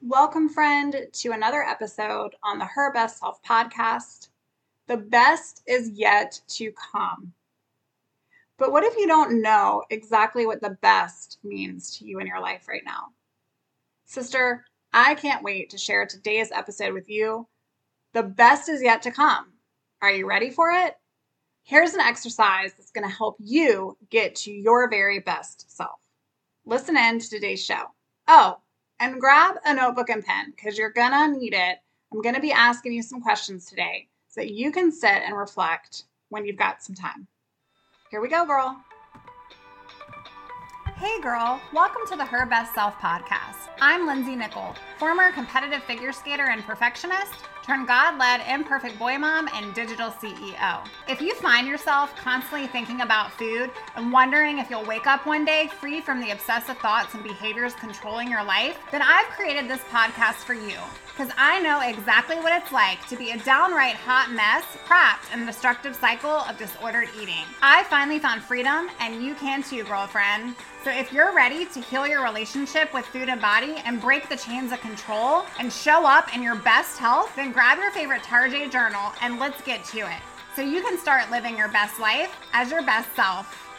Welcome, friend, to another episode on the Her Best Self podcast. The best is yet to come. But what if you don't know exactly what the best means to you in your life right now? Sister, I can't wait to share today's episode with you. The best is yet to come. Are you ready for it? Here's an exercise that's going to help you get to your very best self. Listen in to today's show. Oh, and grab a notebook and pen because you're going to need it. I'm going to be asking you some questions today so that you can sit and reflect when you've got some time. Here we go, girl. Hey, girl. Welcome to the Her Best Self podcast. I'm Lindsey Nichol, former competitive figure skater and perfectionist Turn God led imperfect boy mom and digital CEO. If you find yourself constantly thinking about food and wondering if you'll wake up one day free from the obsessive thoughts and behaviors controlling your life, then I've created this podcast for you because I know exactly what it's like to be a downright hot mess trapped in a destructive cycle of disordered eating. I finally found freedom, and you can too, girlfriend. So if you're ready to heal your relationship with food and body and break the chains of control and show up in your best health, then grab your favorite Tarjay journal and let's get to it. So you can start living your best life as your best self.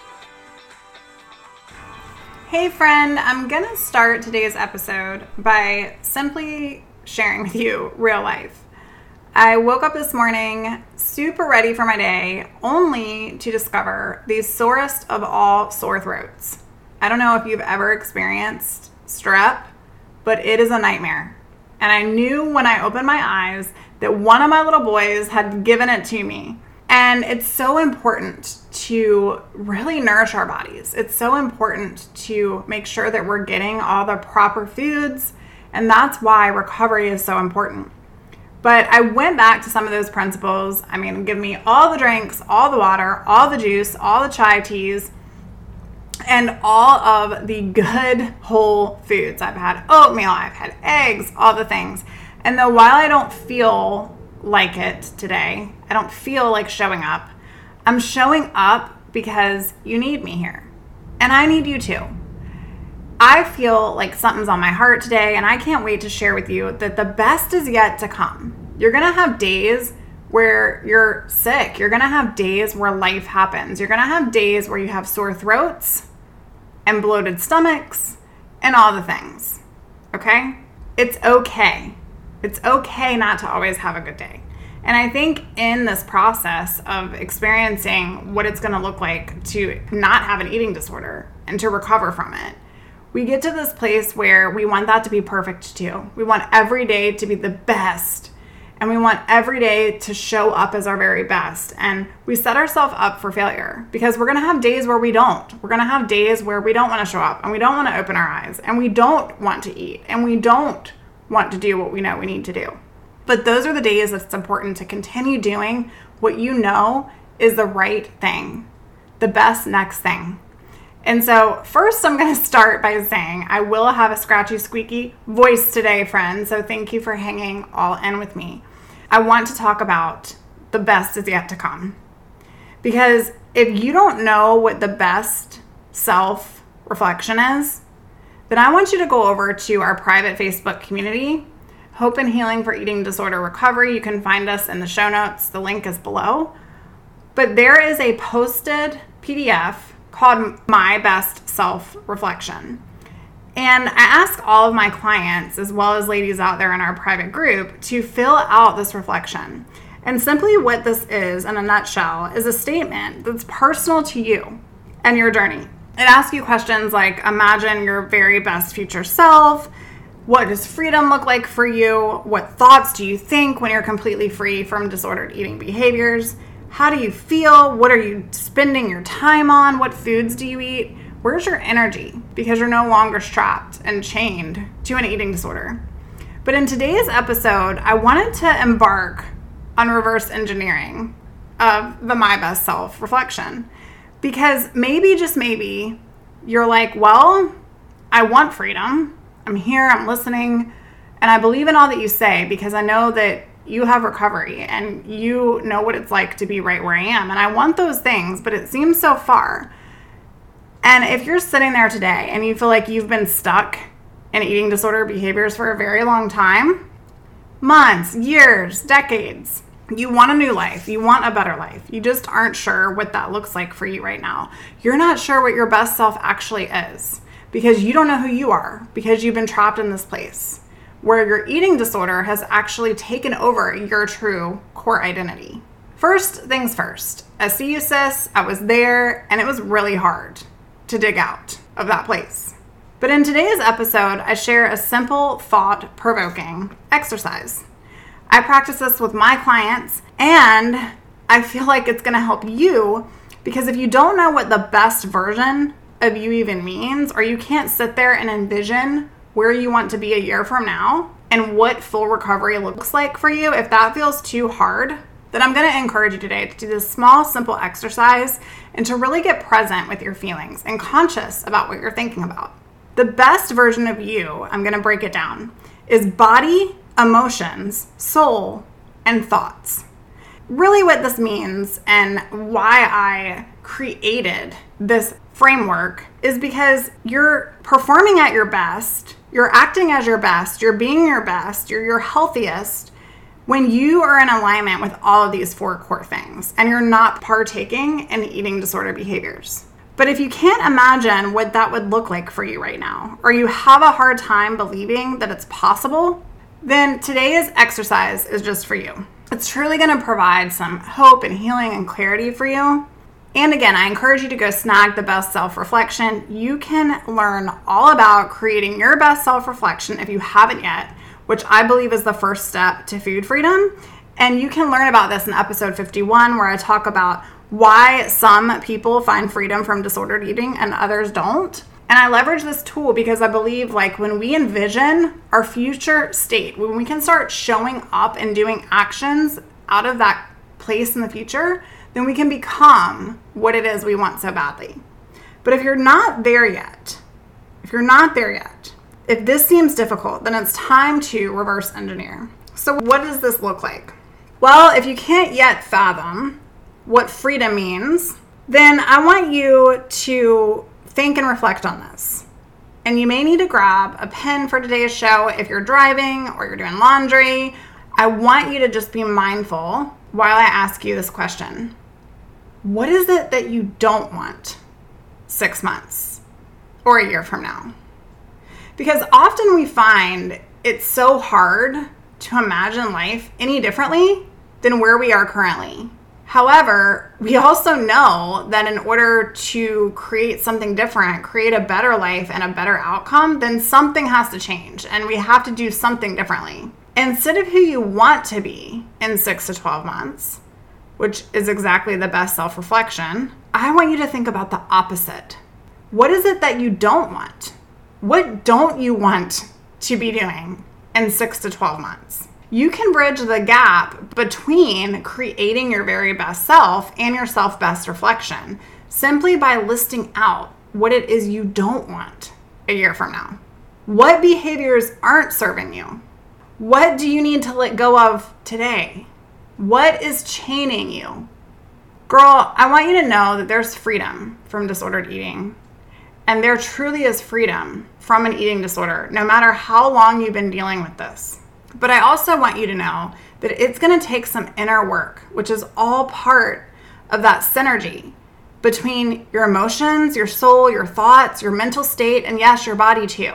Hey, friend, I'm gonna start today's episode by simply sharing with you real life. I woke up this morning super ready for my day, only to discover the sorest of all sore throats. I don't know if you've ever experienced strep, but it is a nightmare. And I knew when I opened my eyes that one of my little boys had given it to me. And it's so important to really nourish our bodies. It's so important to make sure that we're getting all the proper foods and that's why recovery is so important. But I went back to some of those principles. I mean, give me all the drinks, all the water, all the juice, all the chai teas, and all of the good whole foods. I've had oatmeal, I've had eggs, all the things. And though while I don't feel like it today, I don't feel like showing up, I'm showing up because you need me here. And I need you too. I feel like something's on my heart today, and I can't wait to share with you that the best is yet to come. You're gonna have days where you're sick, you're gonna have days where life happens, you're gonna have days where you have sore throats and bloated stomachs and all the things. Okay? It's okay. It's okay not to always have a good day. And I think in this process of experiencing what it's going to look like to not have an eating disorder and to recover from it, we get to this place where we want that to be perfect too. We want every day to be the best. And we want every day to show up as our very best. And we set ourselves up for failure because we're to have days where we don't. We're to have days where we don't want to show up and we don't want to open our eyes and we don't want to eat and we don't want to do what we know we need to do. But those are the days that's important to continue doing what you know is the right thing, the best next thing. And so, first, I'm going to start by saying I will have a scratchy, squeaky voice today, friends. So, thank you for hanging all in with me. I want to talk about the best is yet to come. Because if you don't know what the best self reflection is, then I want you to go over to our private Facebook community, Hope and Healing for Eating Disorder Recovery. You can find us in the show notes, the link is below. But there is a posted PDF called My Best Self Reflection. And I ask all of my clients, as well as ladies out there in our private group, to fill out this reflection. And simply what this is, in a nutshell, is a statement that's personal to you and your journey. It asks you questions like Imagine your very best future self. What does freedom look like for you? What thoughts do you think when you're completely free from disordered eating behaviors? How do you feel? What are you spending your time on? What foods do you eat? Where's your energy? Because you're no longer strapped and chained to an eating disorder. But in today's episode, I wanted to embark on reverse engineering of the My Best Self reflection. Because maybe, just maybe, you're like, well, I want freedom. I'm here, I'm listening, and I believe in all that you say because I know that you have recovery and you know what it's like to be right where I am. And I want those things, but it seems so far. And if you're sitting there today and you feel like you've been stuck in eating disorder behaviors for a very long time months, years, decades. You want a new life. You want a better life. You just aren't sure what that looks like for you right now. You're not sure what your best self actually is because you don't know who you are because you've been trapped in this place where your eating disorder has actually taken over your true core identity. First things first, I see you, sis. I was there and it was really hard to dig out of that place. But in today's episode, I share a simple, thought provoking exercise. I practice this with my clients, and I feel like it's gonna help you because if you don't know what the best version of you even means, or you can't sit there and envision where you want to be a year from now and what full recovery looks like for you, if that feels too hard, then I'm going to encourage you today to do this small, simple exercise and to really get present with your feelings and conscious about what you're thinking about. The best version of you, I'm going to break it down, is body, emotions, soul, and thoughts. Really, what this means and why I created this framework is because you're performing at your best, you're acting as your best, you're being your best, you're your healthiest when you are in alignment with all of these four core things and you're not partaking in eating disorder behaviors. But if you can't imagine what that would look like for you right now, or you have a hard time believing that it's possible, then today's exercise is just for you. It's truly going to provide some hope and healing and clarity for you. And again, I encourage you to go snag the best self reflection. You can learn all about creating your best self reflection if you haven't yet, which I believe is the first step to food freedom. And you can learn about this in episode 51, where I talk about why some people find freedom from disordered eating and others don't. And I leverage this tool because I believe like when we envision our future state, when we can start showing up and doing actions out of that place in the future, then we can become what it is we want so badly. But if you're not there yet, if you're not there yet, if this seems difficult, then it's time to reverse engineer. So, what does this look like? Well, if you can't yet fathom what freedom means, then I want you to think and reflect on this. And you may need to grab a pen for today's show if you're driving or you're doing laundry. I want you to just be mindful while I ask you this question What is it that you don't want six months or a year from now? Because often we find it's so hard to imagine life any differently than where we are currently. However, we also know that in order to create something different, create a better life and a better outcome, then something has to change and we have to do something differently. Instead of who you want to be in six to 12 months, which is exactly the best self reflection, I want you to think about the opposite. What is it that you don't want? What don't you want to be doing in six to 12 months? you can bridge the gap between creating your very best self and your self best reflection simply by listing out what it is you don't want a year from now. What behaviors aren't serving you? What do you need to let go of today? What is chaining you? Girl, I want you to know that there's freedom from disordered eating. And there truly is freedom from an eating disorder, no matter how long you've been dealing with this. But I also want you to know that it's going to take some inner work, which is all part of that synergy between your emotions, your soul, your thoughts, your mental state, and yes, your body too.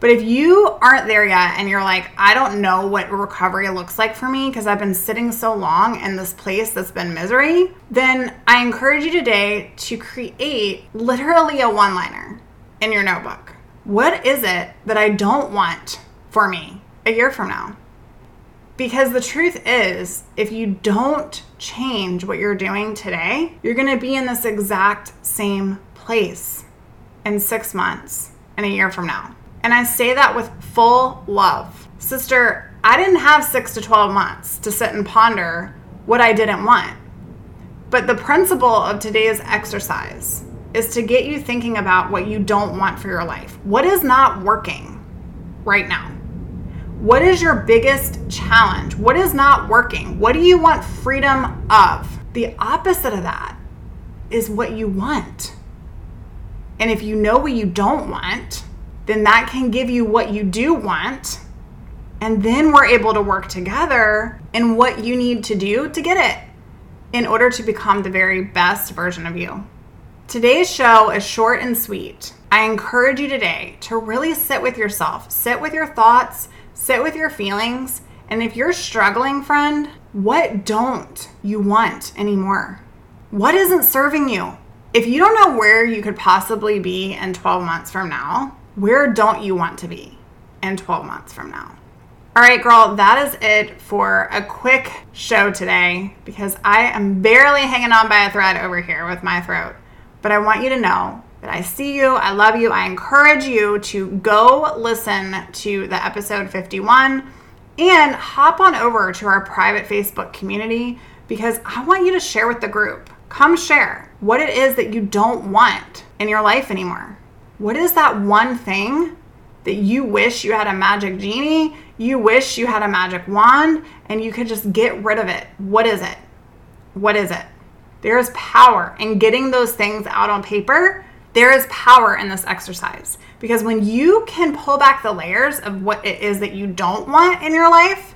But if you aren't there yet and you're like, I don't know what recovery looks like for me because I've been sitting so long in this place that's been misery, then I encourage you today to create literally a one liner in your notebook. What is it that I don't want for me? a year from now. Because the truth is, if you don't change what you're doing today, you're to be in this exact same place in six months and a year from now. And I say that with full love. Sister, I didn't have six to 12 months to sit and ponder what I didn't want. But the principle of today's exercise is to get you thinking about what you don't want for your life. What is not working right now? What is your biggest challenge? What is not working? What do you want freedom of? The opposite of that is what you want. And if you know what you don't want, then that can give you what you do want. And then we're able to work together in what you need to do to get it in order to become the very best version of you. Today's show is short and sweet. I encourage you today to really sit with yourself, sit with your thoughts, sit with your feelings. And if you're struggling, friend, what don't you want anymore? What isn't serving you? If you don't know where you could possibly be in 12 months from now, where don't you want to be in 12 months from now? All right, girl, that is it for a quick show today because I am barely hanging on by a thread over here with my throat. But I want you to know that I see you, I love you, I encourage you to go listen to the episode 51 and hop on over to our private Facebook community because I want you to share with the group. Come share what it is that you don't want in your life anymore. What is that one thing that you wish you had a magic genie, you wish you had a magic wand, and you could just get rid of it? What is it? What is it? There's power in getting those things out on paper. There is power in this exercise because when you can pull back the layers of what it is that you don't want in your life,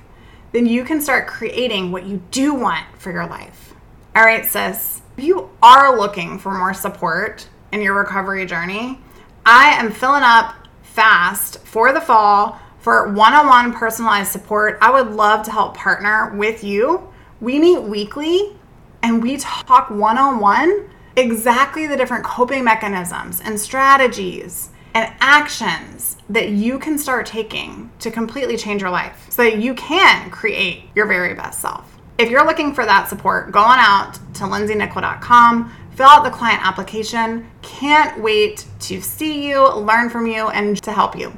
then you can start creating what you do want for your life. All right, sis, if you are looking for more support in your recovery journey, I am filling up fast for the fall for one on one personalized support. I would love to help partner with you. We meet weekly and we talk one on one exactly the different coping mechanisms and strategies and actions that you can start taking to completely change your life so that you can create your very best self. If you're looking for that support, go on out to lindseynichol.com, fill out the client application. Can't wait to see you, learn from you, and to help you.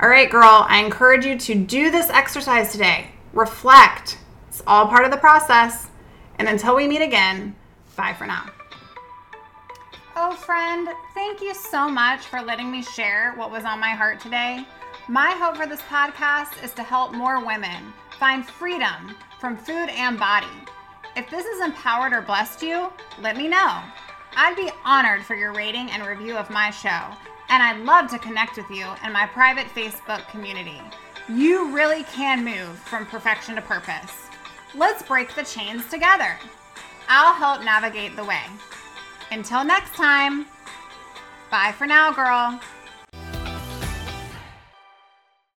All right, girl, I encourage you to do this exercise today. Reflect. It's all part of the process. And until we meet again, bye for now. Oh, friend, thank you so much for letting me share what was on my heart today. My hope for this podcast is to help more women find freedom from food and body. If this has empowered or blessed you, let me know. I'd be honored for your rating and review of my show, and I'd love to connect with you in my private Facebook community. You really can move from perfection to purpose. Let's break the chains together. I'll help navigate the way. Until next time, bye for now, girl.